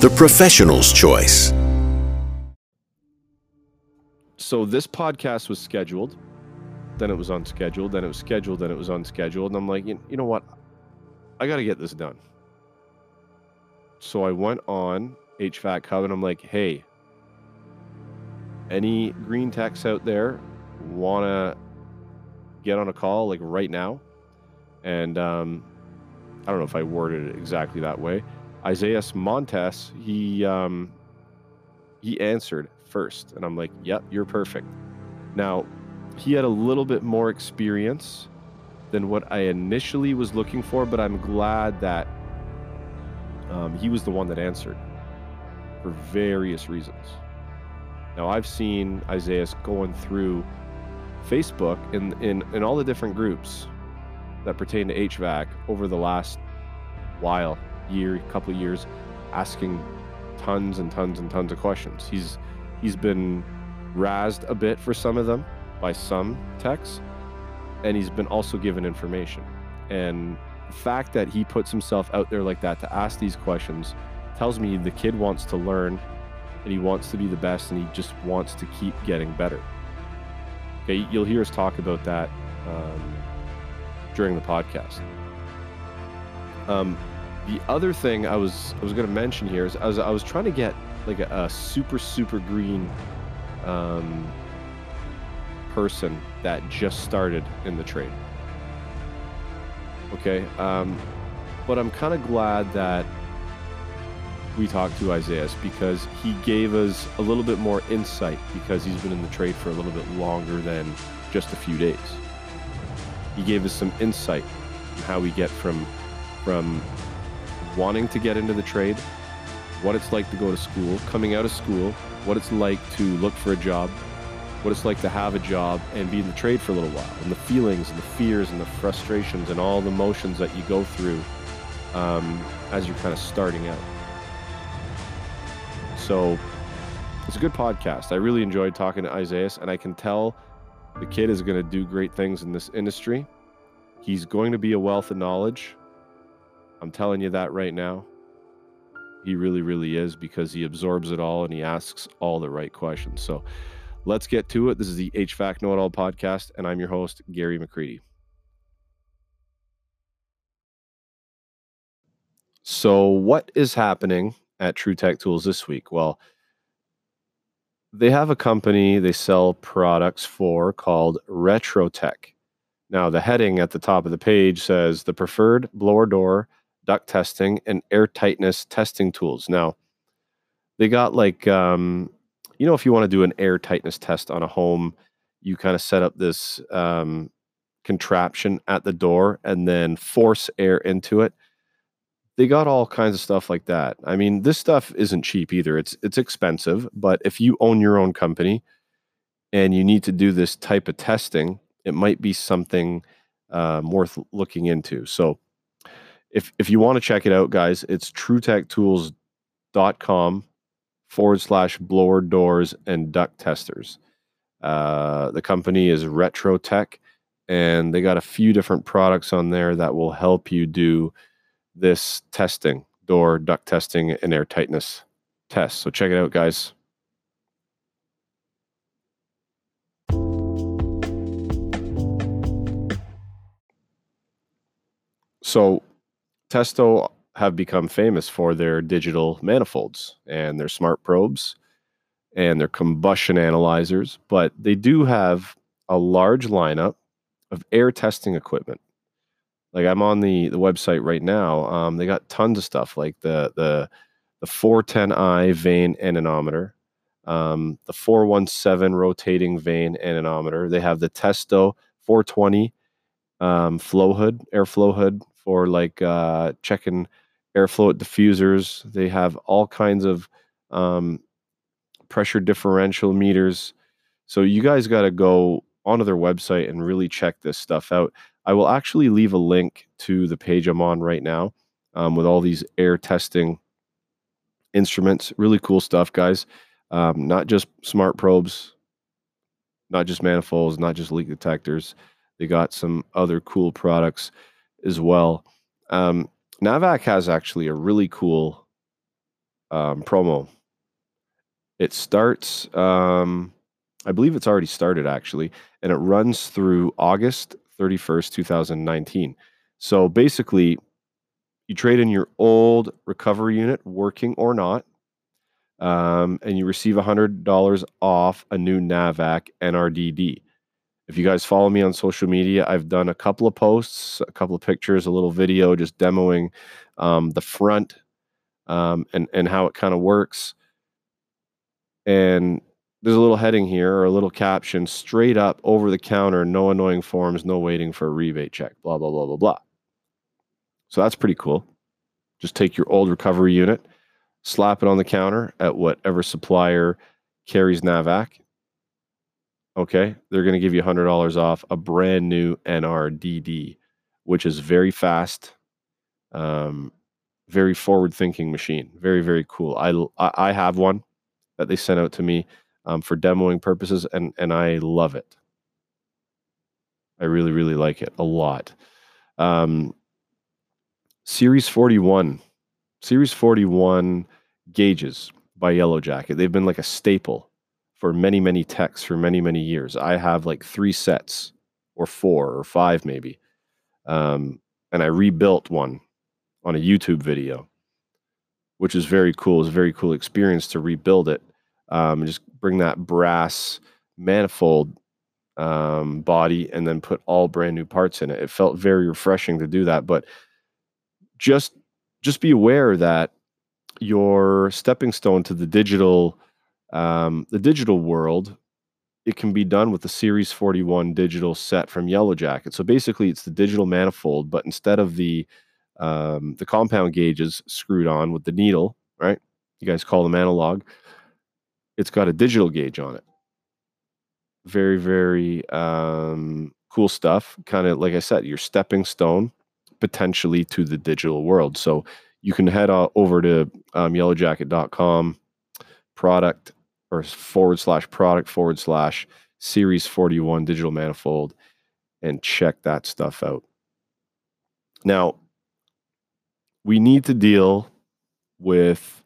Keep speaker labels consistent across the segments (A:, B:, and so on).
A: the professional's choice.
B: So this podcast was scheduled, then it was unscheduled, then it was scheduled, then it was unscheduled, and I'm like, you, you know what? I got to get this done. So I went on HVAC Hub and I'm like, hey, any green techs out there want to get on a call like right now? And um, I don't know if I worded it exactly that way. Isaiah Montes, he um, he answered first, and I'm like, "Yep, you're perfect." Now, he had a little bit more experience than what I initially was looking for, but I'm glad that um, he was the one that answered for various reasons. Now, I've seen Isaiah going through Facebook in, in, in all the different groups that pertain to HVAC over the last while, year, couple of years, asking tons and tons and tons of questions. He's he's been razzed a bit for some of them by some techs, and he's been also given information. And the fact that he puts himself out there like that to ask these questions tells me the kid wants to learn and he wants to be the best and he just wants to keep getting better. Okay, you'll hear us talk about that um, during the podcast. Um, the other thing I was I was going to mention here is I was I was trying to get like a, a super super green um, person that just started in the trade. Okay, um, but I'm kind of glad that we talked to Isaiah because he gave us a little bit more insight because he's been in the trade for a little bit longer than just a few days. He gave us some insight on how we get from from wanting to get into the trade, what it's like to go to school, coming out of school, what it's like to look for a job, what it's like to have a job and be in the trade for a little while, and the feelings and the fears and the frustrations and all the emotions that you go through um, as you're kind of starting out. So it's a good podcast. I really enjoyed talking to Isaiah, and I can tell the kid is going to do great things in this industry. He's going to be a wealth of knowledge. I'm telling you that right now. He really, really is because he absorbs it all and he asks all the right questions. So let's get to it. This is the HVAC Know It All podcast, and I'm your host, Gary McCreadie. So, what is happening at True Tech Tools this week? Well, they have a company they sell products for called Retrotec. Now, the heading at the top of the page says the preferred blower door duct testing and air tightness testing tools. Now, they got like, um, you know, if you want to do an air tightness test on a home, you kind of set up this um, contraption at the door and then force air into it. They got all kinds of stuff like that. I mean, this stuff isn't cheap either. It's it's expensive, but if you own your own company and you need to do this type of testing, it might be something um, worth looking into. So if if you want to check it out, guys, it's truetechtools.com forward slash blower doors and duct testers. Uh, the company is Retrotec, and they got a few different products on there that will help you do this testing, door, duct testing, and air tightness tests. So check it out, guys. So Testo have become famous for their digital manifolds and their smart probes and their combustion analyzers, but they do have a large lineup of air testing equipment. Like I'm on the the website right now. Um, they got tons of stuff like the the the 410i vane anemometer, um, the 417 rotating vane anemometer. They have the Testo 420 um, flow hood, air flow hood for like uh, checking airflow at diffusers. They have all kinds of um, pressure differential meters. So you guys got to go onto their website and really check this stuff out. I will actually leave a link to the page I'm on right now um, with all these air testing instruments. Really cool stuff, guys. Um, not just smart probes, not just manifolds, not just leak detectors. They got some other cool products as well. Um, Navac has actually a really cool um, promo. It starts, um, I believe it's already started actually, and it runs through August 31st, 2019. So basically, you trade in your old recovery unit, working or not, um, and you receive $100 off a new NAVAC NRDD. If you guys follow me on social media, I've done a couple of posts, a couple of pictures, a little video just demoing um, the front um, and, and how it kind of works. And there's a little heading here or a little caption straight up over the counter, no annoying forms, no waiting for a rebate check, blah, blah, blah, blah, blah. So that's pretty cool. Just take your old recovery unit, slap it on the counter at whatever supplier carries NAVAC, okay, they're going to give you $100 off a brand new NRDD, which is very fast, um, very forward thinking machine. Very, very cool. I, I have one that they sent out to me um, for demoing purposes, and, and I love it. I really, really like it a lot. Um, Series 41, Series 41 gauges by Yellow Jacket. They've been like a staple for many, many texts for many, many years. I have like three sets or four or five maybe. Um, and I rebuilt one on a YouTube video, which is very cool. It's a very cool experience to rebuild it. Um, just bring that brass manifold um, body and then put all brand new parts in it. It felt very refreshing to do that. But just just be aware that your stepping stone to the digital um, the digital world, it can be done with the Series 41 digital set from Yellow Jacket. So basically, it's the digital manifold, but instead of the um, the compound gauges screwed on with the needle, right? You guys call them analog. It's got a digital gauge on it. Very, very um, cool stuff. Kind of like I said, your stepping stone potentially to the digital world. So you can head over to um, yellowjacket.com product or forward slash product forward slash series 41 digital manifold and check that stuff out. Now, we need to deal with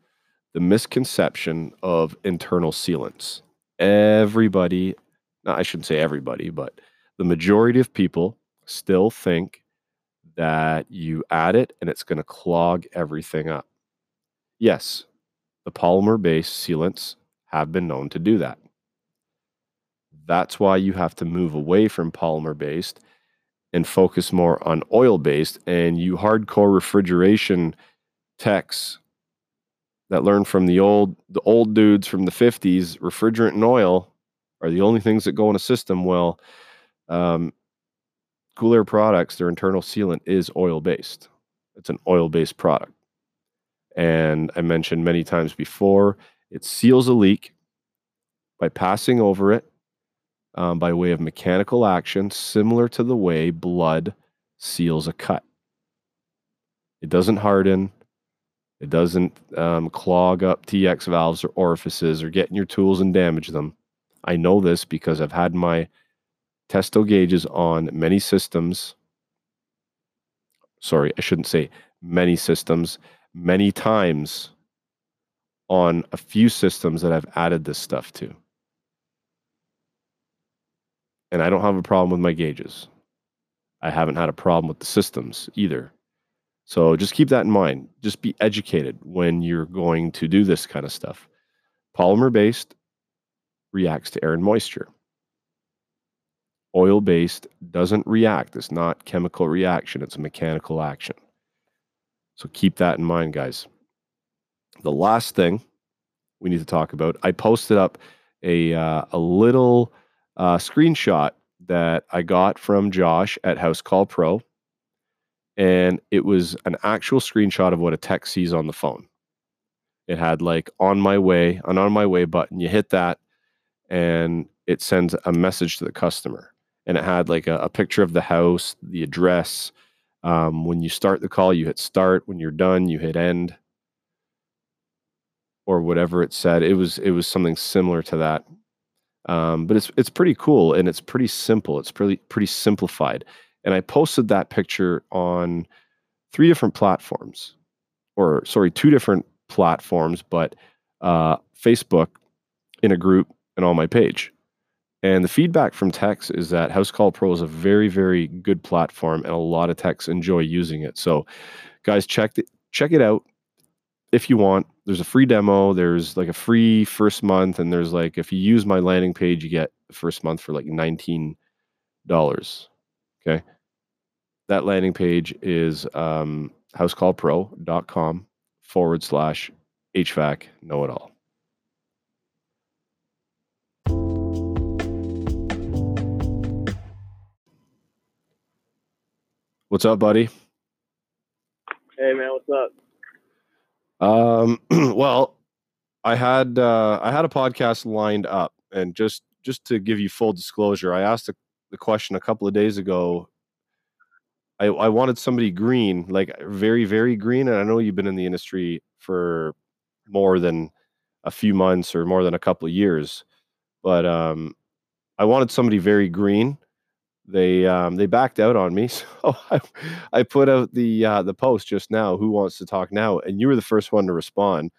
B: the misconception of internal sealants. Everybody, I shouldn't say everybody, but the majority of people still think that you add it and it's going to clog everything up. Yes, the polymer based sealants have been known to do that. That's why you have to move away from polymer based and focus more on oil based. And you hardcore refrigeration techs that learn from the old the old dudes from the 50s, refrigerant and oil are the only things that go in a system. Well, um, Cool Air products, their internal sealant is oil based. It's an oil based product. And I mentioned many times before, it seals a leak by passing over it um, by way of mechanical action, similar to the way blood seals a cut. It doesn't harden. It doesn't um, clog up TX valves or orifices or get in your tools and damage them. I know this because I've had my testo gauges on many systems. Sorry, I shouldn't say many systems, many times on a few systems that I've added this stuff to. And I don't have a problem with my gauges. I haven't had a problem with the systems either. So just keep that in mind. Just be educated when you're going to do this kind of stuff. Polymer based reacts to air and moisture. Oil based doesn't react. It's not chemical reaction, it's a mechanical action. So keep that in mind, guys. The last thing we need to talk about, I posted up a uh, a little uh, screenshot that I got from Josh at Housecall Pro. and it was an actual screenshot of what a tech sees on the phone. It had like on my way, an on my way button. You hit that, and it sends a message to the customer. And it had like a, a picture of the house, the address. Um, when you start the call, you hit start. When you're done, you hit end, or whatever it said. It was it was something similar to that. Um, but it's it's pretty cool and it's pretty simple. It's pretty pretty simplified. And I posted that picture on three different platforms, or sorry, two different platforms, but uh, Facebook in a group and on my page. And the feedback from techs is that Housecall Pro is a very, very good platform, and a lot of techs enjoy using it. So, guys, check the, check it out if you want. There's a free demo. There's like a free first month, and there's like if you use my landing page, you get first month for like nineteen dollars. Okay, that landing page is um, housecallpro.com forward slash HVAC know it all. What's up, buddy?
C: Hey man, what's up?
B: Um, well, I had uh, I had a podcast lined up, and just just to give you full disclosure, I asked the, the question a couple of days ago. I, I wanted somebody green, like very very green, and I know you've been in the industry for more than a few months or more than a couple of years, but um, I wanted somebody very green they um, they backed out on me. So I, I put out the uh, the post just now. Who wants to talk now? And you were the first one to respond.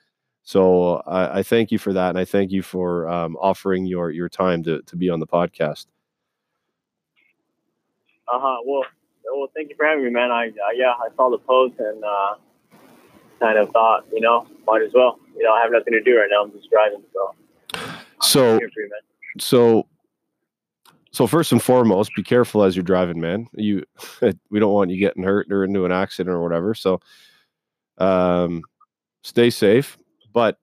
B: So I, I thank you for that, and I thank you for um, offering your your time to to be on the podcast.
C: Uh huh. Well, well, thank you for having me, man. I uh, yeah, I saw the post and uh, kind of thought, you know, might as well. You know, I have nothing to do right now. I'm just driving, so.
B: So. So so first and foremost, be careful as you're driving, man. You we don't want you getting hurt or into an accident or whatever. So um stay safe. But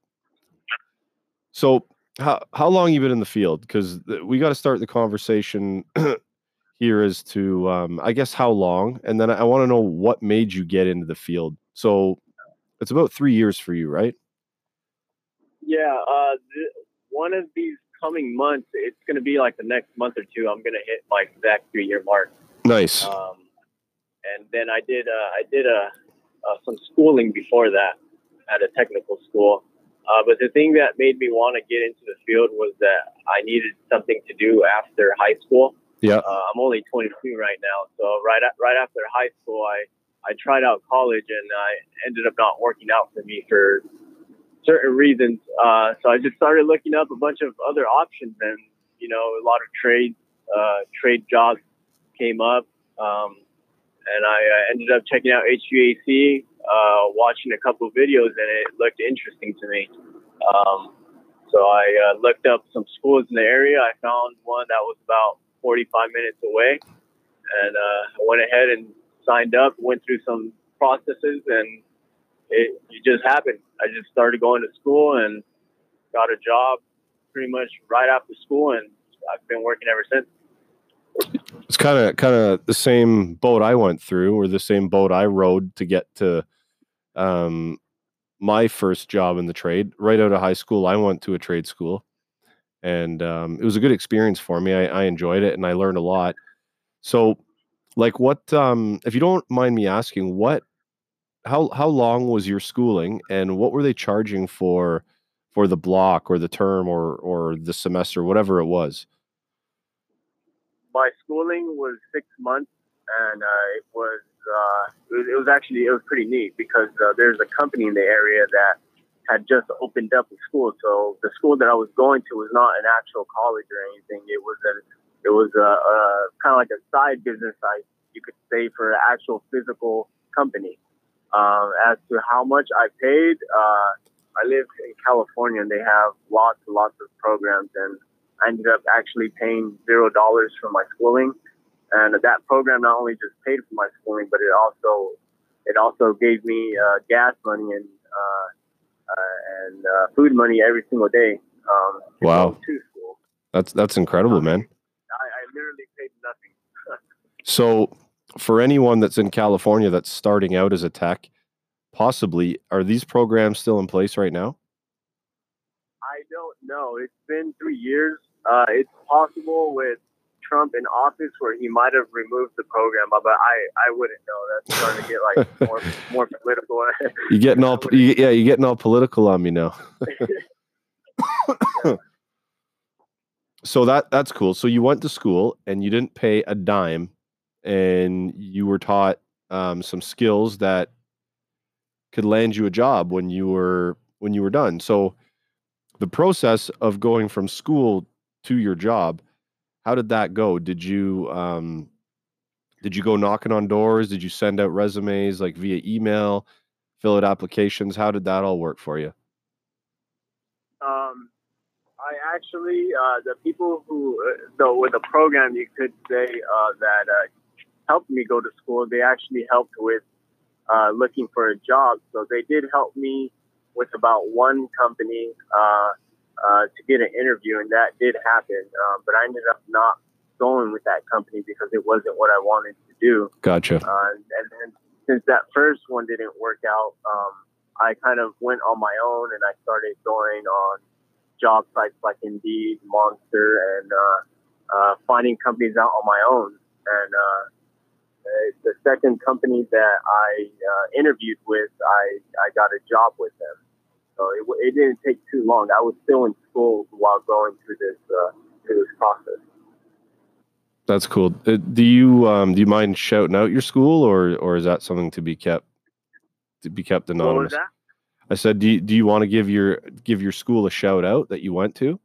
B: so how how long you been in the field? Because we got to start the conversation here as to um, I guess how long, and then I want to know what made you get into the field. So it's about three years for you, right?
C: Yeah, uh, th- one of these coming months, it's going to be like the next month or two. I'm going to hit my exact three year mark.
B: Nice.
C: Um, and then I did uh, I did a uh, some schooling before that at a technical school. Uh, but the thing that made me want to get into the field was that I needed something to do after high school.
B: Yeah.
C: Uh, I'm only 22 right now, so right right after high school, I I tried out college and I ended up not working out for me for certain reasons. Uh, so I just started looking up a bunch of other options, and you know, a lot of trade uh, trade jobs came up, um, and I uh, ended up checking out HVAC, uh, watching a couple videos, and it looked interesting to me. Um, so I uh, looked up some schools in the area. I found one that was about 45 minutes away, and uh, I went ahead and signed up. Went through some processes and it, it just happened. I just started going to school and got a job pretty much right after school, and I've been working ever since.
B: It's kind of kind of the same boat I went through, or the same boat I rode to get to um, my first job in the trade. Right out of high school, I went to a trade school, and um, it was a good experience for me. I, I enjoyed it, and I learned a lot. So, like, what um, if you don't mind me asking, what how how long was your schooling and what were they charging for for the block or the term or or the semester whatever it was?
C: My schooling was six months and uh, it was uh, it was, it was actually it was pretty neat because uh, there's a company in the area that had just opened up a school so the school that i was going to was not an actual college or anything. It was a it was a, a kind of like a side business i you could say for an actual physical company um, as to how much I paid, uh, I live in California and they have lots and lots of programs, and I ended up actually paying zero dollars for my schooling. And that program not only just paid for my schooling, but it also it also gave me uh, gas money and uh, uh and uh, food money every single day. Um,
B: wow,
C: to school.
B: That's that's incredible, man.
C: I, I literally paid nothing.
B: so for anyone that's in California that's starting out as a tech, possibly are these programs still in place right now?
C: I don't know. It's been three years. Uh, it's possible with Trump in office where he might have removed the program, but I, I wouldn't know. That's starting to get like more more political.
B: you getting all you, yeah, you're getting all political on me now. so that that's cool. So you went to school and you didn't pay a dime, and you were taught um, some skills that could land you a job when you were when you were done. So the process of going from school to your job, how did that go? Did you um, did you go knocking on doors? Did you send out resumes like via email, fill out applications? How did that all work for you?
C: Um, I actually, uh, the people who, uh, so with the program, you could say uh, that uh, helped me go to school, they actually helped with uh, looking for a job. So they did help me with about one company uh, to get an interview, and that did happen. but I ended up not going with that company because it wasn't what I wanted to do.
B: Gotcha.
C: and then since that first one didn't work out, um, I kind of went on my own and I started going on job sites like Indeed, Monster, and uh, uh, finding companies out on my own. And uh, uh the second company that I uh, interviewed with, I, I got a job with them. So it, it didn't take too long. I was still in school while going through this uh, through this process.
B: That's cool. do you um, do you mind shouting out your school, or or is that something to be kept to be kept anonymous? I said, do you, do you want to give your give your school a shout out that you went to?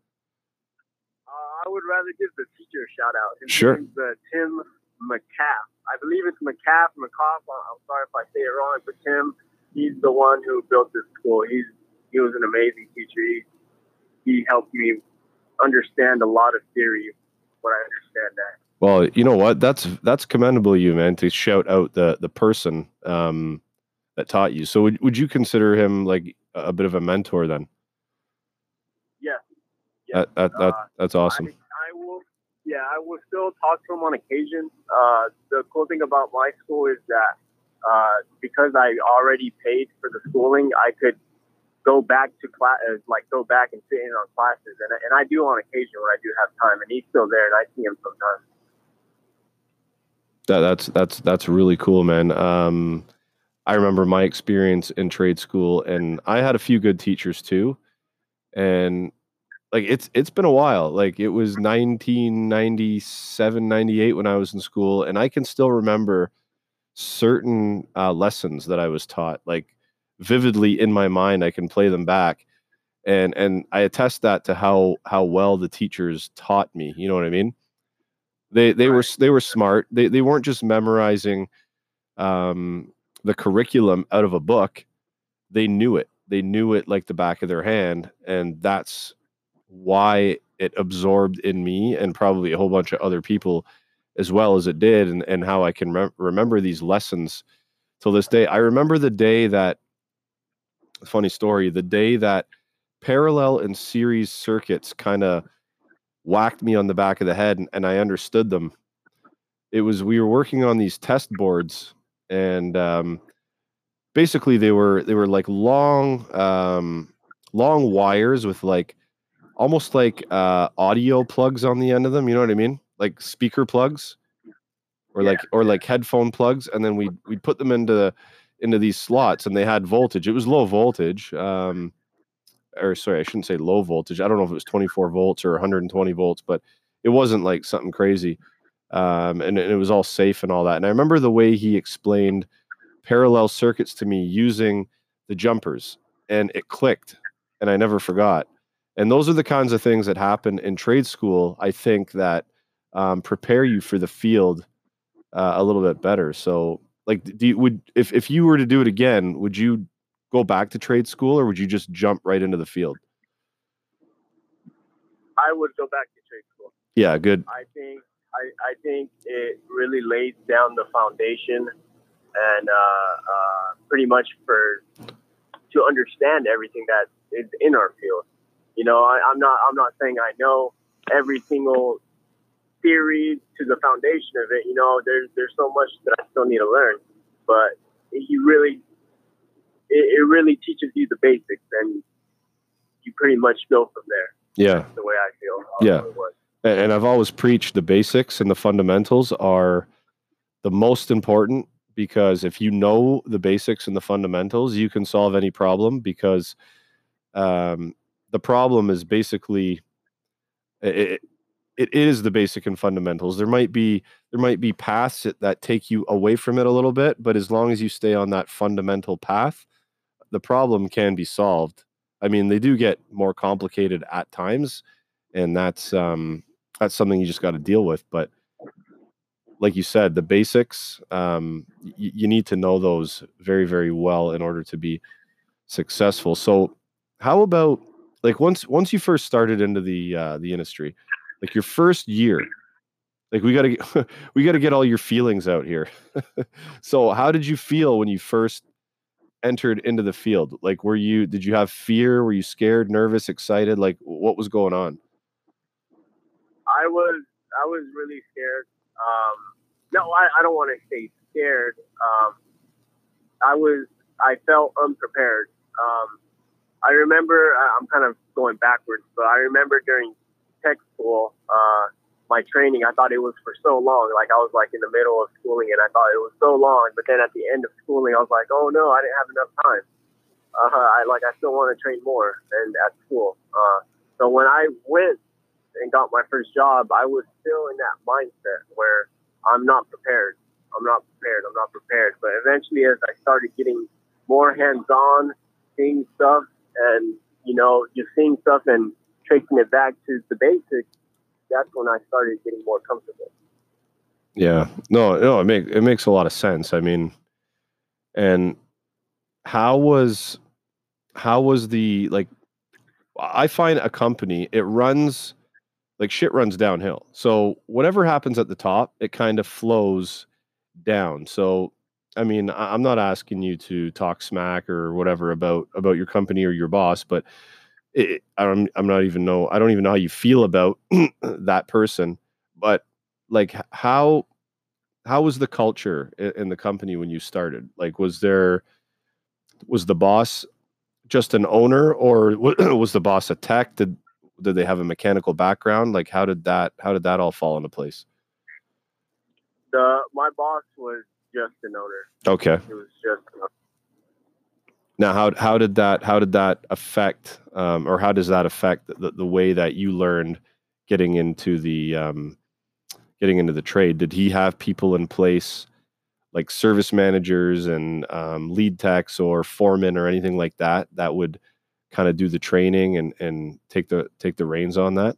C: Uh, I would rather give the teacher a shout out.
B: His sure.
C: uh, Tim McCaff. I believe it's McCaff, McCaff. I'm sorry if I say it wrong, but Tim, he's the one who built this school. He's he was an amazing teacher. He, he helped me understand a lot of theory when I understand that.
B: Well, you know what? That's that's commendable, you man, to shout out the the person. Um, that taught you. So would, would you consider him like a bit of a mentor then?
C: Yeah.
B: yeah. That, that, that uh, that's awesome. I,
C: yeah, I will still talk to him on occasion. Uh, the cool thing about my school is that uh, because I already paid for the schooling, I could go back to class, uh, like go back and sit in on classes, and and I do on occasion when I do have time, and he's still there, and I see him sometimes.
B: That, that's that's that's really cool, man. Um, I remember my experience in trade school, and I had a few good teachers too. And like it's it's been a while. Like it was 1997, 98 when I was in school, and I can still remember certain uh, lessons that I was taught, like vividly in my mind. I can play them back, and and I attest that to how how well the teachers taught me. You know what I mean? They they were they were smart. They they weren't just memorizing um the curriculum out of a book, they knew it. They knew it like the back of their hand. And that's why it absorbed in me and probably a whole bunch of other people as well as it did. And, and how I can re- remember these lessons till this day. I remember the day that, funny story, the day that parallel and series circuits kind of whacked me on the back of the head and, and I understood them. It was we were working on these test boards and um, basically they were they were like long um, long wires with like almost like uh, audio plugs on the end of them. You know what I mean? Like speaker plugs, or yeah, like or like headphone plugs, and then we we put them into into these slots, and they had voltage. It was low voltage. Um, or sorry, I shouldn't say low voltage. I don't know if it was 24 volts or 120 volts, but it wasn't like something crazy um, and, and, it was all safe and all that. And I remember the way he explained parallel circuits to me using the jumpers, and it clicked, and I never forgot. And those are the kinds of things that happen in trade school. I think that um, prepare you for the field uh, a little bit better. So, like, do you, would if if you were to do it again, would you go back to trade school, or would you just jump right into the field?
C: I would go back to trade school.
B: Yeah, good.
C: I think I, I think it really lays down the foundation and uh, uh, pretty much for to understand everything that is in our field. You know, I, I'm not I'm not saying I know every single theory to the foundation of it. You know, there's there's so much that I still need to learn, but he really it, it really teaches you the basics, and you pretty much go from there.
B: Yeah,
C: That's the way I feel.
B: Yeah. And and I've always preached the basics and the fundamentals are the most important because if you know the basics and the fundamentals, you can solve any problem because um, the problem is basically it, it is the basic and fundamentals. There might be there might be paths that, take you away from it a little bit, but as long as you stay on that fundamental path, the problem can be solved. I mean, they do get more complicated at times, and that's um, that's something you just got to deal with. But like you said, the basics, um, y- you need to know those very, very well in order to be successful. So, how about like once once you first started into the uh, the industry, like your first year, like we got to get we got to get all your feelings out here. so, how did you feel when you first entered into the field? Like, were you did you have fear? Were you scared, nervous, excited? Like, what was going on?
C: I was I was really scared. Um, no, I, I don't want to say scared. Um, I was I felt unprepared. Um, I remember I- I'm kind of going backwards, but I remember during tech school, uh, my training. I thought it was for so long. Like I was like in the middle of schooling, and I thought it was so long. But then at the end of schooling, I was like, oh no, I didn't have enough time. Uh, I like I still want to train more and at school. Uh, so when I went and got my first job, I was still in that mindset where I'm not prepared. I'm not prepared. I'm not prepared. But eventually, as I started getting more hands-on, seeing stuff, and you know, just seeing stuff and tracing it back to the basics, that's when I started getting more comfortable.
B: Yeah. No, no, it makes it makes a lot of sense. I mean, and how was how was the like I find a company, it runs like shit runs downhill. So whatever happens at the top, it kind of flows down. So I mean, I'm not asking you to talk smack or whatever about about your company or your boss, but it, I'm I'm not even know I don't even know how you feel about that person. But like, how how was the culture in the company when you started? Like, was there was the boss just an owner, or was the boss a tech? Did did they have a mechanical background? Like, how did that how did that all fall into place?
C: The my boss was just an owner.
B: Okay.
C: It was just an owner.
B: Now, how how did that how did that affect, um, or how does that affect the, the way that you learned getting into the um, getting into the trade? Did he have people in place, like service managers and um, lead techs or foremen or anything like that, that would kind of do the training and and take the take the reins on that?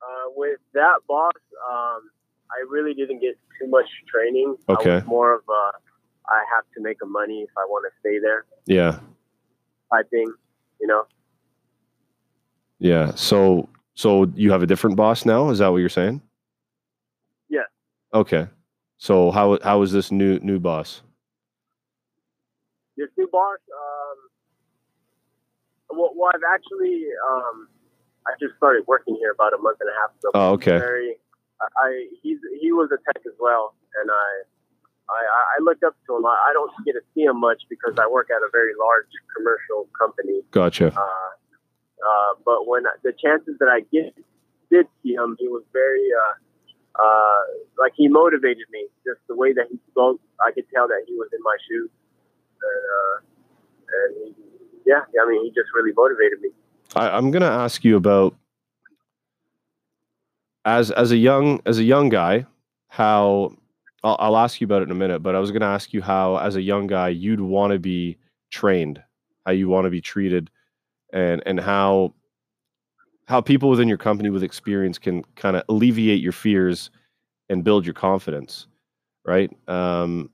C: Uh, with that boss, um, I really didn't get too much training. I
B: Okay.
C: was more of a, I have to make a money if I want to stay there
B: Yeah,
C: I think, you know?
B: yeah. So so you have a different boss now? Is that what you're saying?
C: Yeah.
B: Okay. So how how is this new new boss?
C: This new boss, um, well, well, I've actually, um, I just started working here about a month and a half ago.
B: Oh, okay.
C: Very, I, he's, he was a tech as well. And I, I, I looked up to him. I, I don't get to see him much because I work at a very large commercial company.
B: Gotcha.
C: Uh, uh, but when the chances that I get, did see him, he was very, uh, uh, like he motivated me. Just the way that he spoke, I could tell that he was in my shoes. And, uh, and he, yeah, I mean, he just really motivated me.
B: I, I'm gonna ask you about as as a young as a young guy, how I'll, I'll ask you about it in a minute. But I was gonna ask you how, as a young guy, you'd want to be trained, how you want to be treated, and and how how people within your company with experience can kind of alleviate your fears and build your confidence, right? Um,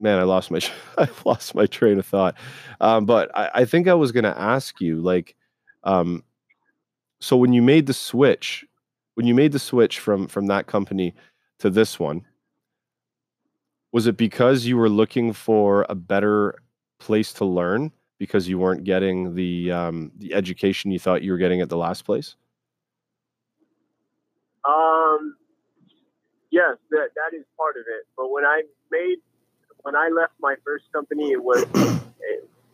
B: man, I lost my I lost my train of thought. Um, but I, I think I was going to ask you, like, um, so when you made the switch, when you made the switch from from that company to this one, was it because you were looking for a better place to learn because you weren't getting the um, the education you thought you were getting at the last place?
C: Um, yes, that that is part of it. But when I made when I left my first company, it was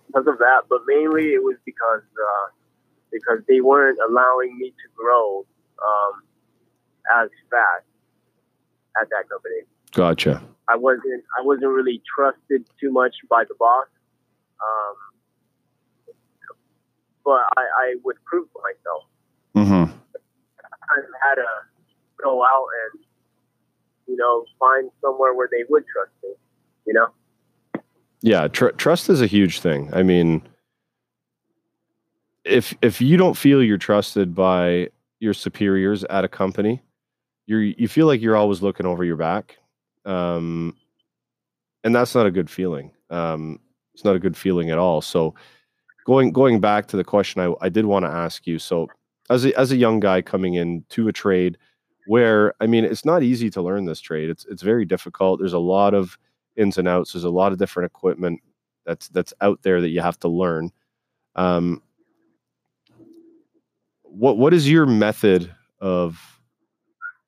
C: because of that. But mainly, it was because uh, because they weren't allowing me to grow um, as fast at that company.
B: Gotcha.
C: I wasn't I wasn't really trusted too much by the boss. Um, but I, I would prove myself.
B: Mm-hmm.
C: I had to go out and you know find somewhere where they would trust me. You know.
B: Yeah, tr- trust is a huge thing. I mean, if if you don't feel you're trusted by your superiors at a company, you're you feel like you're always looking over your back, um, and that's not a good feeling. Um, it's not a good feeling at all. So, going going back to the question I, I did want to ask you. So, as a as a young guy coming in to a trade, where I mean, it's not easy to learn this trade. It's it's very difficult. There's a lot of ins and outs. There's a lot of different equipment that's that's out there that you have to learn. Um, what what is your method of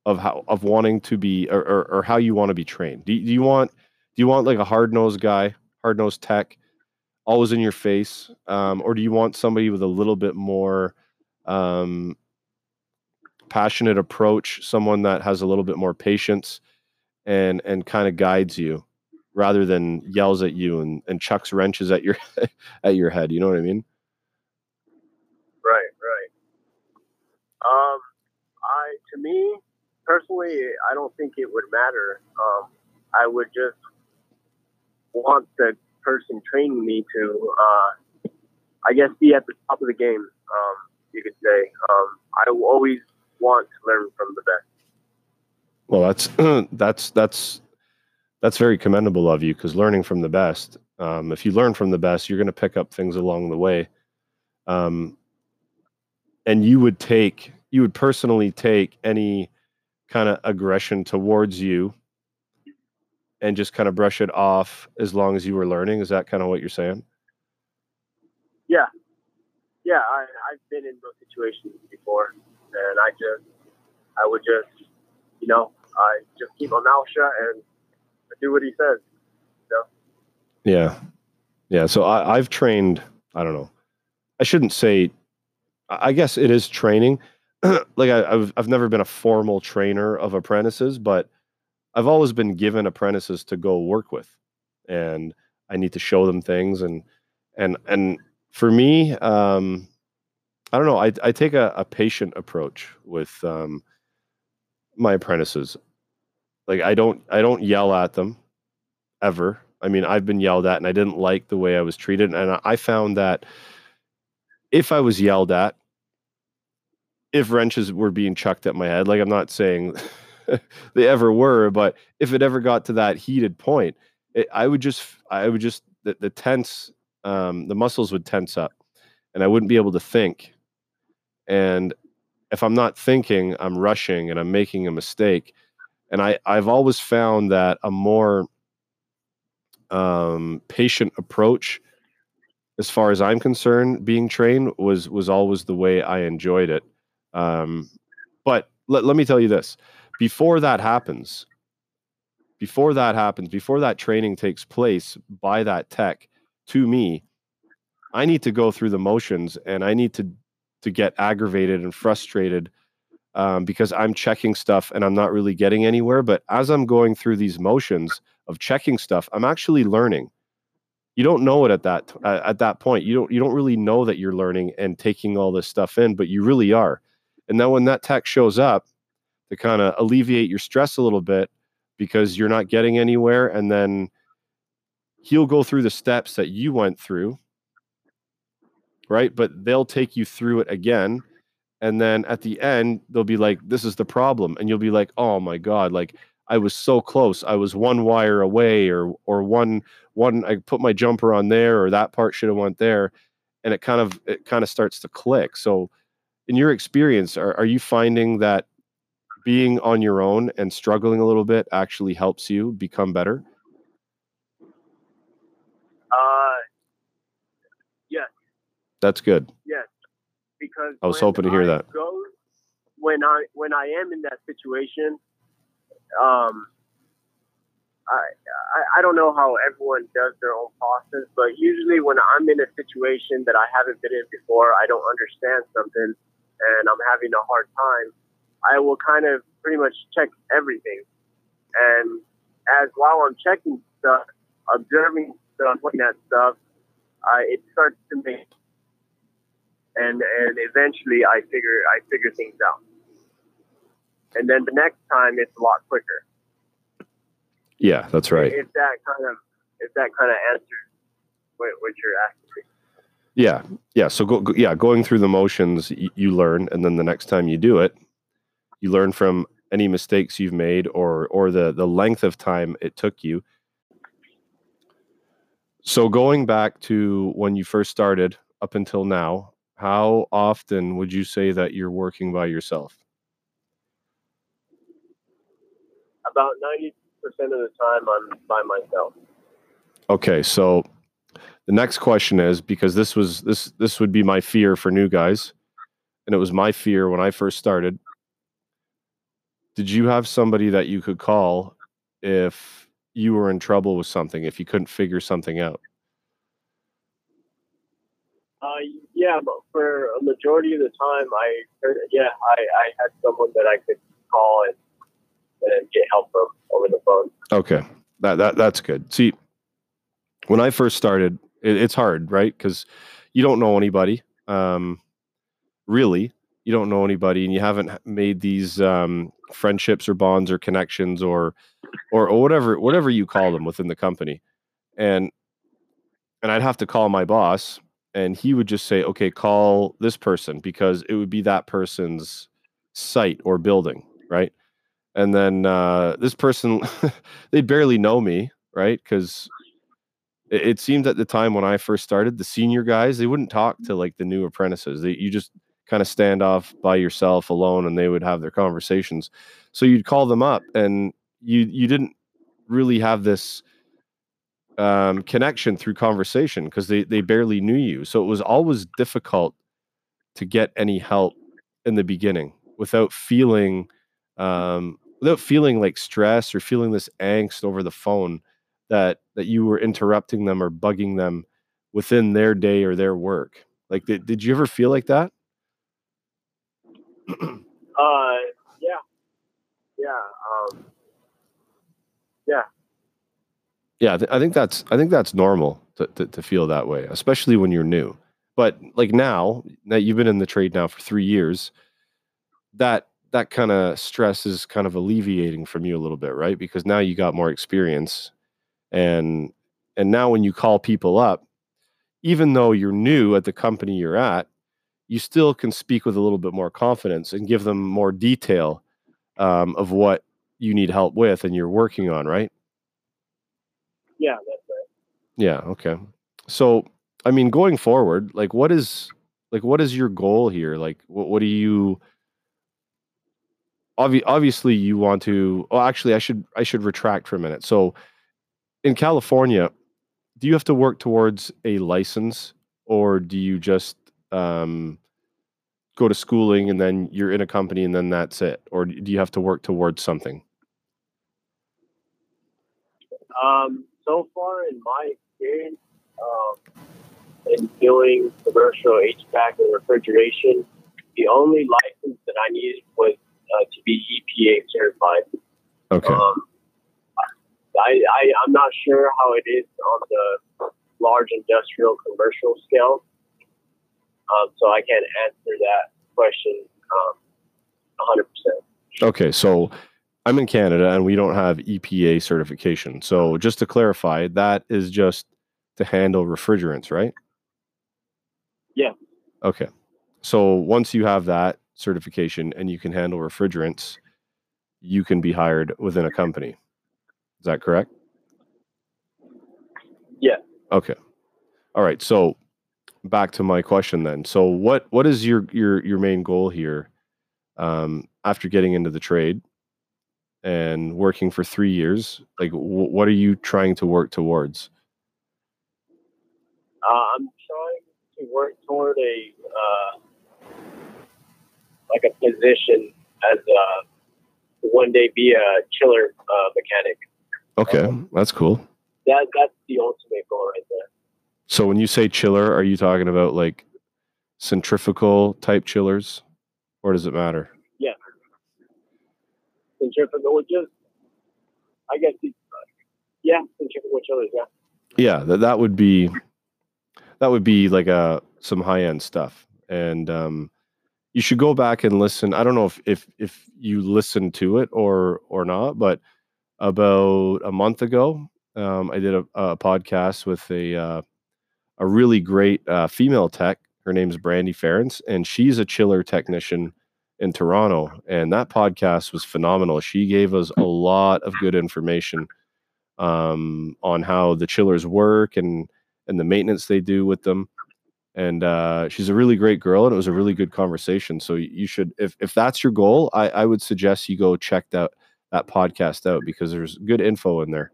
B: of how of wanting to be or, or, or how you want to be trained? Do do you want do you want like a hard nosed guy, hard nosed tech, always in your face, um, or do you want somebody with a little bit more um, passionate approach, someone that has a little bit more patience and and kind of guides you rather than yells at you and, and chucks wrenches at your at your head. You know what I mean?
C: Right, right. Um, I to me personally, I don't think it would matter. Um, I would just want the person training me to, uh, I guess, be at the top of the game. Um, you could say. Um, I always want to learn from the best.
B: Well, that's that's that's that's very commendable of you because learning from the best. Um, if you learn from the best, you're going to pick up things along the way. Um, and you would take, you would personally take any kind of aggression towards you and just kind of brush it off as long as you were learning. Is that kind of what you're saying?
C: Yeah. Yeah. I, I've been in those situations before and I just, I would just, you know, I just keep my mouth shut and do what he says. You know?
B: Yeah. Yeah. So I, I've trained, I don't know. I shouldn't say, I guess it is training. like I, have I've never been a formal trainer of apprentices, but I've always been given apprentices to go work with, and I need to show them things. And and and for me, um, I don't know. I I take a, a patient approach with um, my apprentices. Like I don't I don't yell at them ever. I mean, I've been yelled at and I didn't like the way I was treated and I found that if I was yelled at if wrenches were being chucked at my head, like I'm not saying they ever were, but if it ever got to that heated point, it, I would just I would just the, the tense um, the muscles would tense up and I wouldn't be able to think. And if I'm not thinking, I'm rushing and I'm making a mistake and I I've always found that a more um, patient approach, as far as I'm concerned, being trained was was always the way I enjoyed it. Um, but let, let me tell you this: before that happens, before that happens, before that training takes place by that tech to me, I need to go through the motions and I need to to get aggravated and frustrated um, because I'm checking stuff and I'm not really getting anywhere. But as I'm going through these motions of checking stuff, I'm actually learning. You don't know it at that uh, at that point. You don't you don't really know that you're learning and taking all this stuff in, but you really are. And then when that tech shows up to kind of alleviate your stress a little bit because you're not getting anywhere, and then he'll go through the steps that you went through, right? But they'll take you through it again. And then at the end they'll be like this is the problem. And you'll be like oh my god like i was so close. I was one wire away or or one one i put my jumper on there or that part should have went there. And it kind of it kind of starts to click. So in your experience are, are you finding that being on your own and struggling a little bit actually helps you become better?
C: Uh yes.
B: That's good.
C: Yes because
B: I was hoping to hear
C: I
B: that.
C: Go, when I when I am in that situation, um, I, I I don't know how everyone does their own process, but usually when I'm in a situation that I haven't been in before, I don't understand something, and I'm having a hard time, I will kind of pretty much check everything, and as while I'm checking stuff, observing stuff, looking at stuff, uh, it starts to make, and and eventually I figure I figure things out, and then the next time it's a lot quicker.
B: Yeah, that's right.
C: If that kind of if that kind of answers what, what you're asking me.
B: Yeah, yeah. So go, go yeah, going through the motions, y- you learn, and then the next time you do it, you learn from any mistakes you've made or or the the length of time it took you. So going back to when you first started up until now, how often would you say that you're working by yourself?
C: About ninety percent of the time, I'm by myself.
B: Okay, so the next question is because this was this this would be my fear for new guys, and it was my fear when I first started. Did you have somebody that you could call if you were in trouble with something, if you couldn't figure something out?
C: Uh, yeah, but for a majority of the time, I yeah, I, I had someone that I could call and and get help from over the phone.
B: Okay, that that that's good. See, when I first started, it, it's hard, right? Because you don't know anybody, um, really. You don't know anybody, and you haven't made these um, friendships or bonds or connections or, or or whatever whatever you call them within the company, and and I'd have to call my boss, and he would just say, "Okay, call this person," because it would be that person's site or building, right? And then uh, this person, they barely know me, right? Because it, it seemed at the time when I first started, the senior guys they wouldn't talk to like the new apprentices. They, you just kind of stand off by yourself alone, and they would have their conversations. So you'd call them up, and you you didn't really have this um, connection through conversation because they they barely knew you. So it was always difficult to get any help in the beginning without feeling um, without feeling like stress or feeling this angst over the phone that that you were interrupting them or bugging them within their day or their work. Like, did, did you ever feel like that?
C: Uh, yeah, yeah, um, yeah.
B: Yeah, I th- I think that's I think that's normal to, to to feel that way, especially when you're new. But like now that you've been in the trade now for three years, that that kind of stress is kind of alleviating from you a little bit, right? Because now you got more experience, and and now when you call people up, even though you're new at the company you're at, you still can speak with a little bit more confidence and give them more detail um, of what you need help with and you're working on, right?
C: Yeah, that's right.
B: Yeah. Okay. So, I mean, going forward, like, what is like what is your goal here? Like, what what do you? Obvi- obviously, you want to. Oh, actually, I should I should retract for a minute. So, in California, do you have to work towards a license, or do you just um, go to schooling and then you're in a company and then that's it, or do you have to work towards something?
C: Um, so far in my experience, um, in doing commercial HVAC and refrigeration, the only license that I needed was uh, to be EPA certified.
B: Okay.
C: Um, I, I, I'm not sure how it is on the large industrial commercial scale. Um, so I can't answer that question um, 100%.
B: Okay, so I'm in Canada and we don't have EPA certification. So just to clarify, that is just to handle refrigerants, right?
C: Yeah.
B: Okay. So once you have that certification and you can handle refrigerants, you can be hired within a company. Is that correct?
C: Yeah.
B: Okay. All right. So back to my question then. So what what is your your your main goal here um, after getting into the trade and working for three years? Like, w- what are you trying to work towards?
C: Uh, I'm trying to work toward a uh, like a position as a one day be a chiller uh, mechanic.
B: Okay, that's cool.
C: That that's the ultimate goal right there.
B: So when you say chiller, are you talking about like centrifugal type chillers, or does it matter?
C: Yeah, centrifugal, just I guess, yeah, centrifugal chillers, yeah.
B: Yeah, that that would be that would be like a uh, some high end stuff, and um, you should go back and listen. I don't know if if if you listen to it or or not, but about a month ago, um, I did a, a, podcast with a uh, a really great uh, female tech. Her name's Brandy Ference, and she's a chiller technician in Toronto. And that podcast was phenomenal. She gave us a lot of good information um, on how the chillers work and and the maintenance they do with them. And uh, she's a really great girl, and it was a really good conversation. So you should, if if that's your goal, I, I would suggest you go check that that podcast out because there's good info in there.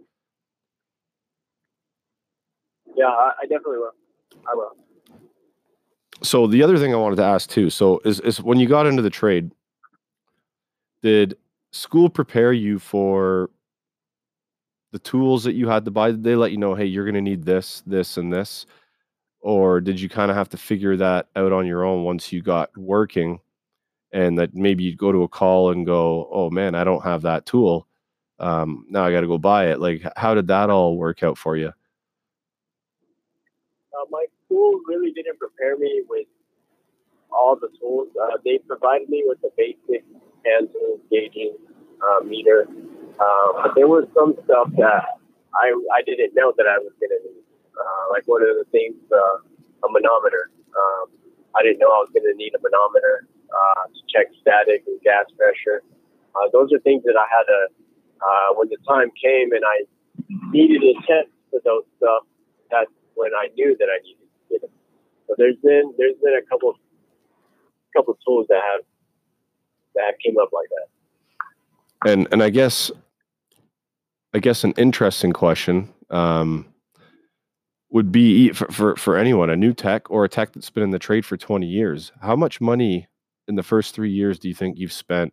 C: Yeah, I, I definitely will. I will.
B: So the other thing I wanted to ask too, so is is when you got into the trade, did school prepare you for the tools that you had to buy? Did they let you know, hey, you're going to need this, this, and this? Or did you kind of have to figure that out on your own once you got working and that maybe you'd go to a call and go, oh man, I don't have that tool. Um, now I got to go buy it. Like, how did that all work out for you?
C: Uh, my school really didn't prepare me with all the tools. Uh, they provided me with the basic hand gauging, uh, meter, uh, but there was some stuff that I I didn't know that I was gonna need. Uh, like one of the things, uh, a manometer. Um, I didn't know I was gonna need a manometer uh, to check static and gas pressure. Uh, those are things that I had to. Uh, when the time came and I needed a test for those stuff, that's when I knew that I needed to get it. So there's been there's been a couple couple tools that have that came up like that.
B: And and I guess I guess an interesting question um, would be for, for, for anyone, a new tech or a tech that's been in the trade for 20 years. How much money in the first three years do you think you've spent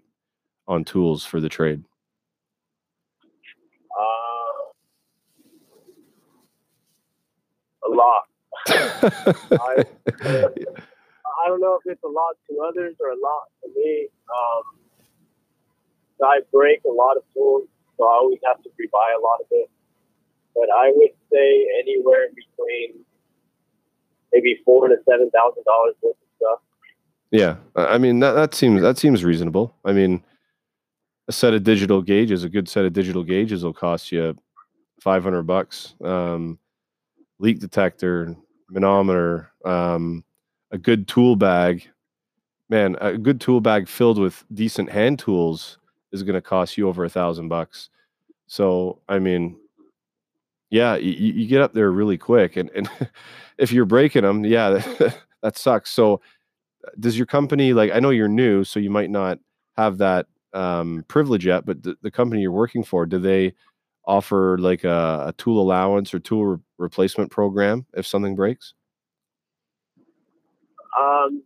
B: on tools for the trade?
C: Uh, a lot. I, I don't know if it's a lot to others or a lot to me. Um, I break a lot of tools so I always have to rebuy a lot of it. But I would say anywhere between maybe four to seven thousand dollars worth.
B: Yeah, I mean that that seems that seems reasonable. I mean, a set of digital gauges, a good set of digital gauges, will cost you five hundred bucks. Um, leak detector, manometer, um, a good tool bag. Man, a good tool bag filled with decent hand tools is going to cost you over a thousand bucks. So, I mean, yeah, you, you, get up there really quick, and and if you're breaking them, yeah, that, that sucks. So, does your company like? I know you're new, so you might not have that um, privilege yet, but the, the company you're working for, do they offer like a, a tool allowance or tool re- replacement program if something breaks?
C: Um,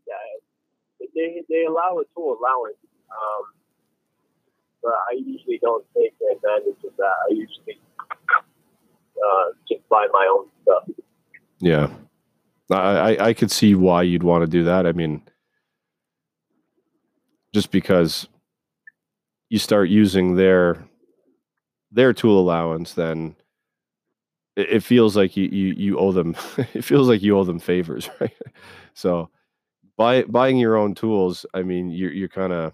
C: they they allow a tool allowance. Um, but I usually don't take advantage of that. I usually uh, just buy my own stuff.
B: Yeah, I, I could see why you'd want to do that. I mean, just because you start using their their tool allowance, then it, it feels like you, you you owe them. it feels like you owe them favors, right? So, buy buying your own tools. I mean, you're you're kind of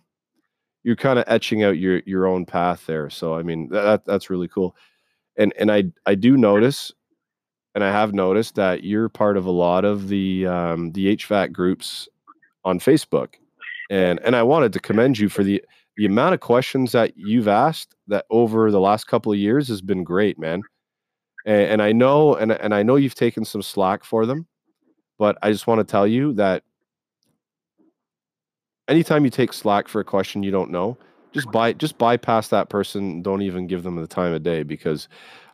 B: you're kind of etching out your your own path there. So I mean that that's really cool. And and I I do notice, and I have noticed that you're part of a lot of the um, the HVAC groups on Facebook, and and I wanted to commend you for the the amount of questions that you've asked that over the last couple of years has been great, man. And, and I know and and I know you've taken some slack for them, but I just want to tell you that anytime you take slack for a question you don't know, just by just bypass that person. Don't even give them the time of day because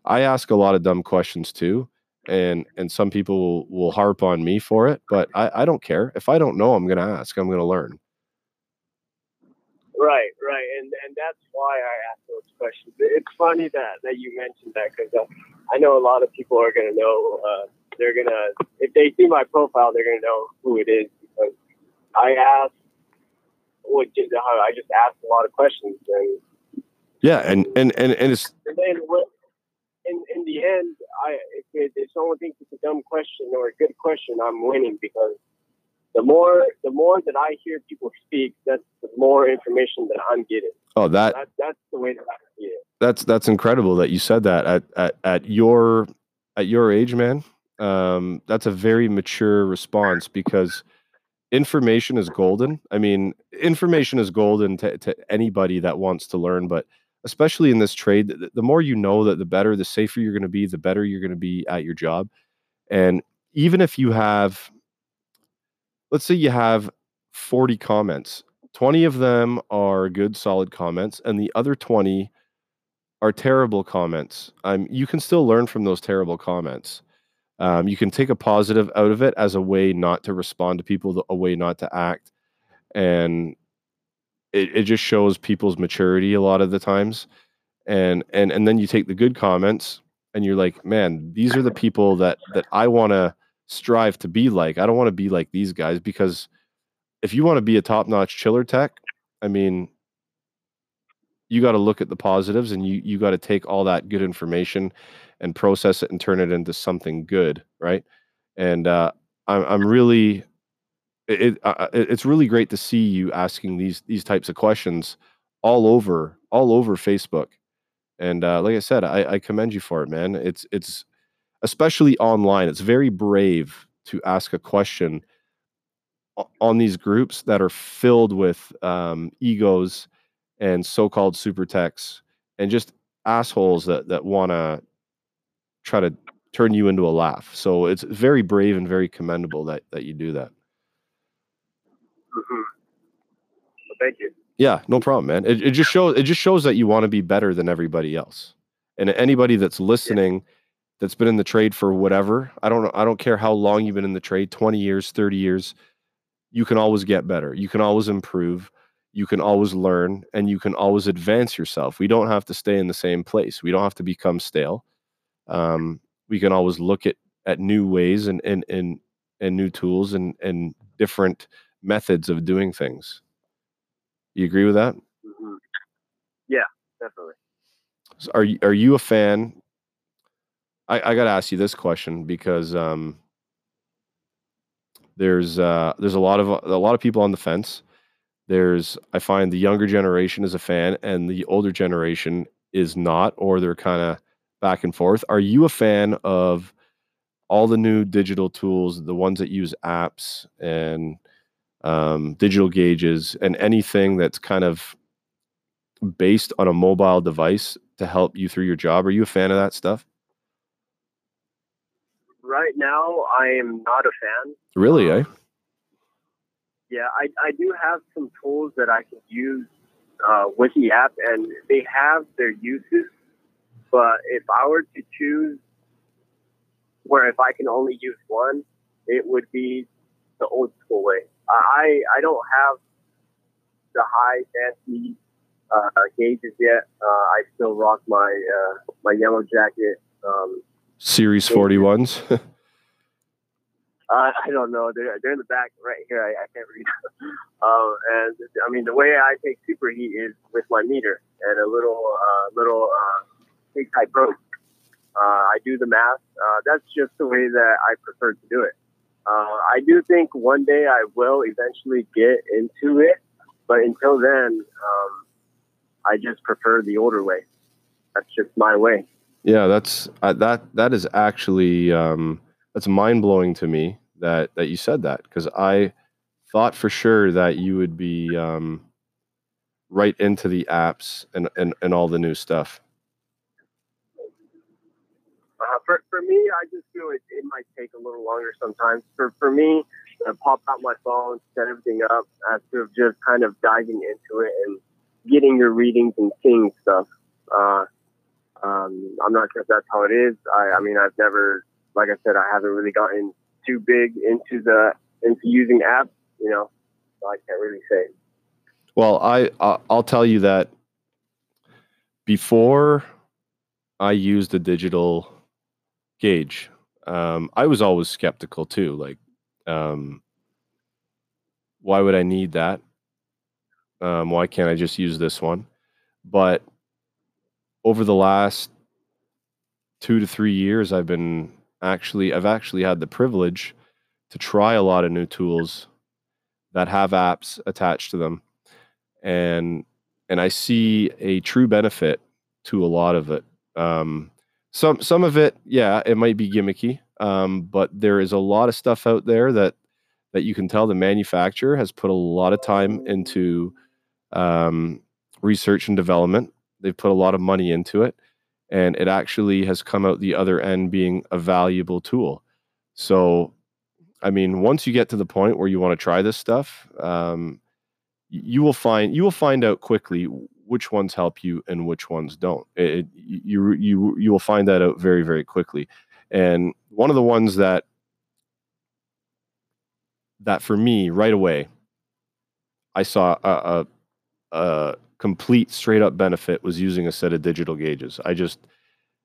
B: I ask a lot of dumb questions too, and and some people will, will harp on me for it, but I, I don't care. If I don't know, I'm going to ask. I'm going to learn.
C: Right, right, and and that's why I asked those questions. It's funny that that you mentioned that because uh, I know a lot of people are gonna know. Uh, they're gonna if they see my profile, they're gonna know who it is because I asked. What I just asked a lot of questions and.
B: Yeah, and and and, and it's.
C: And then in in the end, I if, if someone thinks it's a dumb question or a good question, I'm winning because the more the more that I hear people speak, that's the more information that I'm getting.
B: Oh, that,
C: that that's the way that I see it.
B: That's that's incredible that you said that at at, at your at your age, man. Um, that's a very mature response because information is golden. I mean, information is golden to, to anybody that wants to learn, but especially in this trade, the, the more you know that the better, the safer you're going to be, the better you're going to be at your job. And even if you have let's say you have 40 comments 20 of them are good solid comments and the other 20 are terrible comments um, you can still learn from those terrible comments um, you can take a positive out of it as a way not to respond to people a way not to act and it, it just shows people's maturity a lot of the times and and and then you take the good comments and you're like man these are the people that that i want to strive to be like. I don't want to be like these guys because if you want to be a top notch chiller tech, I mean, you got to look at the positives and you you got to take all that good information and process it and turn it into something good, right? And uh, I'm I'm really it, uh, it's really great to see you asking these these types of questions all over all over Facebook. And uh, like I said, I, I commend you for it, man. It's it's especially online. It's very brave to ask a question on these groups that are filled with um, egos and so-called super techs and just assholes that that want to try to turn you into a laugh. So it's very brave and very commendable that that you do that.
C: Mm-hmm. Well, thank you.
B: Yeah, no problem, man. It, it just shows it just shows that you want to be better than everybody else. And anybody that's listening. Yeah that's been in the trade for whatever. I don't know. I don't care how long you've been in the trade 20 years, 30 years. You can always get better. You can always improve. You can always learn and you can always advance yourself. We don't have to stay in the same place. We don't have to become stale. Um, we can always look at, at new ways and, and, and, and new tools and, and different methods of doing things. You agree with that?
C: Mm-hmm. Yeah, definitely.
B: So are you, are you a fan I, I got to ask you this question because um, there's uh, there's a lot of a lot of people on the fence. There's I find the younger generation is a fan and the older generation is not, or they're kind of back and forth. Are you a fan of all the new digital tools, the ones that use apps and um, digital gauges, and anything that's kind of based on a mobile device to help you through your job? Are you a fan of that stuff?
C: right now, I am not a fan.
B: Really, eh?
C: Yeah, I, I do have some tools that I can use uh, with the app, and they have their uses. But if I were to choose where if I can only use one, it would be the old school way. I I don't have the high fancy uh, gauges yet. Uh, I still rock my uh, my yellow jacket um,
B: Series 41s? uh,
C: I don't know. They're, they're in the back right here. I, I can't read. um, and I mean, the way I take super heat is with my meter and a little, uh, little uh, big type probe. Uh, I do the math. Uh, that's just the way that I prefer to do it. Uh, I do think one day I will eventually get into it, but until then, um, I just prefer the older way. That's just my way.
B: Yeah, that's uh, that. That is actually um, that's mind blowing to me that that you said that because I thought for sure that you would be um, right into the apps and, and and all the new stuff.
C: Uh, for, for me, I just feel it, it might take a little longer sometimes. For for me, I pop out my phone, set everything up, after just kind of diving into it and getting your readings and seeing stuff. Uh, um, I'm not sure if that's how it is. I, I mean, I've never, like I said, I haven't really gotten too big into the into using apps, you know, so I can't really say.
B: Well, I I'll tell you that before I used a digital gauge, um, I was always skeptical too. Like, um, why would I need that? Um, why can't I just use this one? But over the last two to three years, I've been actually I've actually had the privilege to try a lot of new tools that have apps attached to them and and I see a true benefit to a lot of it. Um, some some of it, yeah, it might be gimmicky, um, but there is a lot of stuff out there that that you can tell the manufacturer has put a lot of time into um, research and development. They've put a lot of money into it, and it actually has come out the other end being a valuable tool. So, I mean, once you get to the point where you want to try this stuff, um, you will find you will find out quickly which ones help you and which ones don't. It, you you you will find that out very very quickly. And one of the ones that that for me right away, I saw a, a, a complete straight up benefit was using a set of digital gauges. I just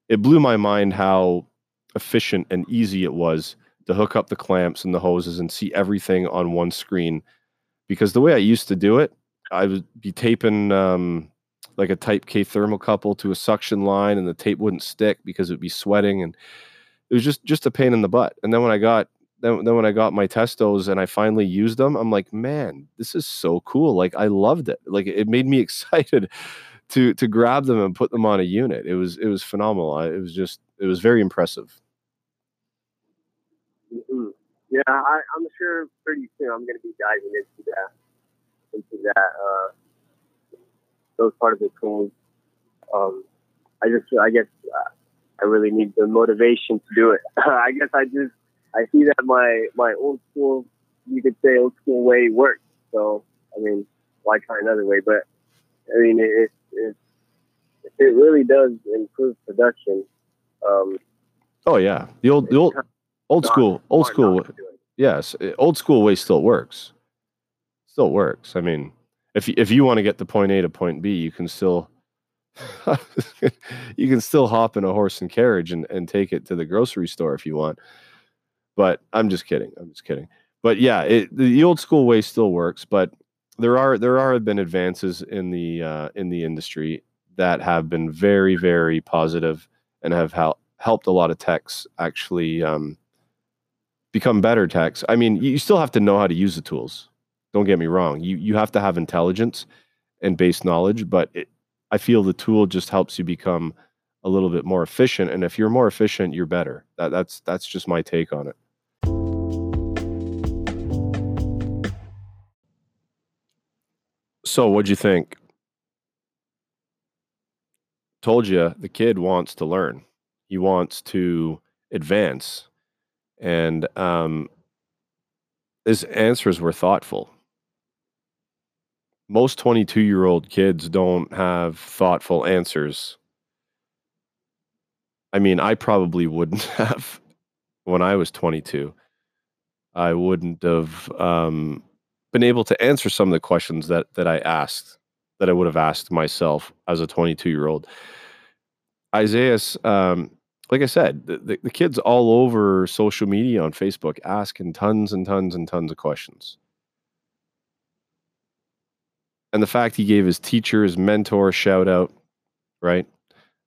B: it blew my mind how efficient and easy it was to hook up the clamps and the hoses and see everything on one screen because the way I used to do it, I would be taping um, like a Type K thermocouple to a suction line, and the tape wouldn't stick because it would be sweating, and it was just just a pain in the butt. And then when I got then, then when I got my Testos and I finally used them, I'm like, man, this is so cool. Like I loved it. Like it made me excited to to grab them and put them on a unit. It was it was phenomenal. it was just it was very impressive.
C: Mm-hmm. Yeah, I, am sure pretty soon I'm going to be diving into that, into that, uh, those part of the tools. Um, I just, I guess, uh, I really need the motivation to do it. I guess I just, I see that my my old school, you could say old school way works. So, I mean, why try another way? But I mean, it it, it really does improve production. Um,
B: oh yeah, the old the old old school, old school. Yes, old school way still works. Still works. I mean, if if you want to get to point A to point B, you can still you can still hop in a horse and carriage and, and take it to the grocery store if you want. But I'm just kidding. I'm just kidding. But yeah, it, the old school way still works. But there are there are been advances in the uh, in the industry that have been very very positive and have helped helped a lot of techs actually um, become better techs. I mean, you still have to know how to use the tools. Don't get me wrong. You you have to have intelligence and base knowledge, but it, I feel the tool just helps you become a little bit more efficient. And if you're more efficient, you're better. That, that's that's just my take on it. So, what'd you think? Told you the kid wants to learn. He wants to advance and um, his answers were thoughtful. Most 22 year old kids don't have thoughtful answers. I mean, I probably wouldn't have when I was 22. I wouldn't have um, been able to answer some of the questions that that I asked that I would have asked myself as a 22 year old. Isaiah's um, like I said, the, the, the kids all over social media on Facebook asking tons and tons and tons of questions. And the fact he gave his teacher, his mentor a shout out, right?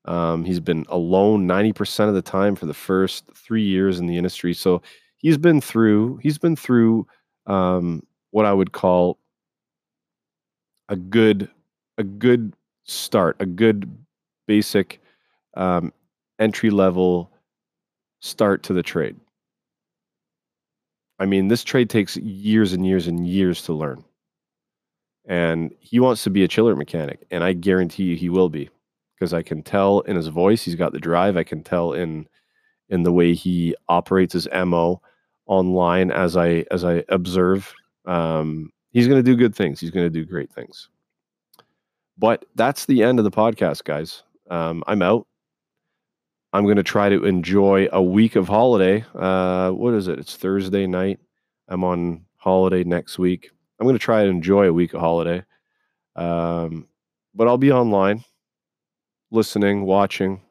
B: Um, he's been alone 90% of the time for the first three years in the industry. So he's been through, he's been through um, what I would call a good, a good start, a good basic um, entry level start to the trade. I mean, this trade takes years and years and years to learn. And he wants to be a chiller mechanic, and I guarantee you he will be because I can tell in his voice he's got the drive. I can tell in in the way he operates his mo online as I as I observe. Um, he's going to do good things. He's going to do great things. But that's the end of the podcast, guys. Um, I'm out. I'm going to try to enjoy a week of holiday. Uh, what is it? It's Thursday night. I'm on holiday next week. I'm going to try and enjoy a week of holiday. Um, but I'll be online, listening, watching,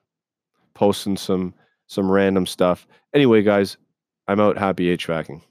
B: posting some some random stuff. Anyway, guys, I'm out. Happy HVACing.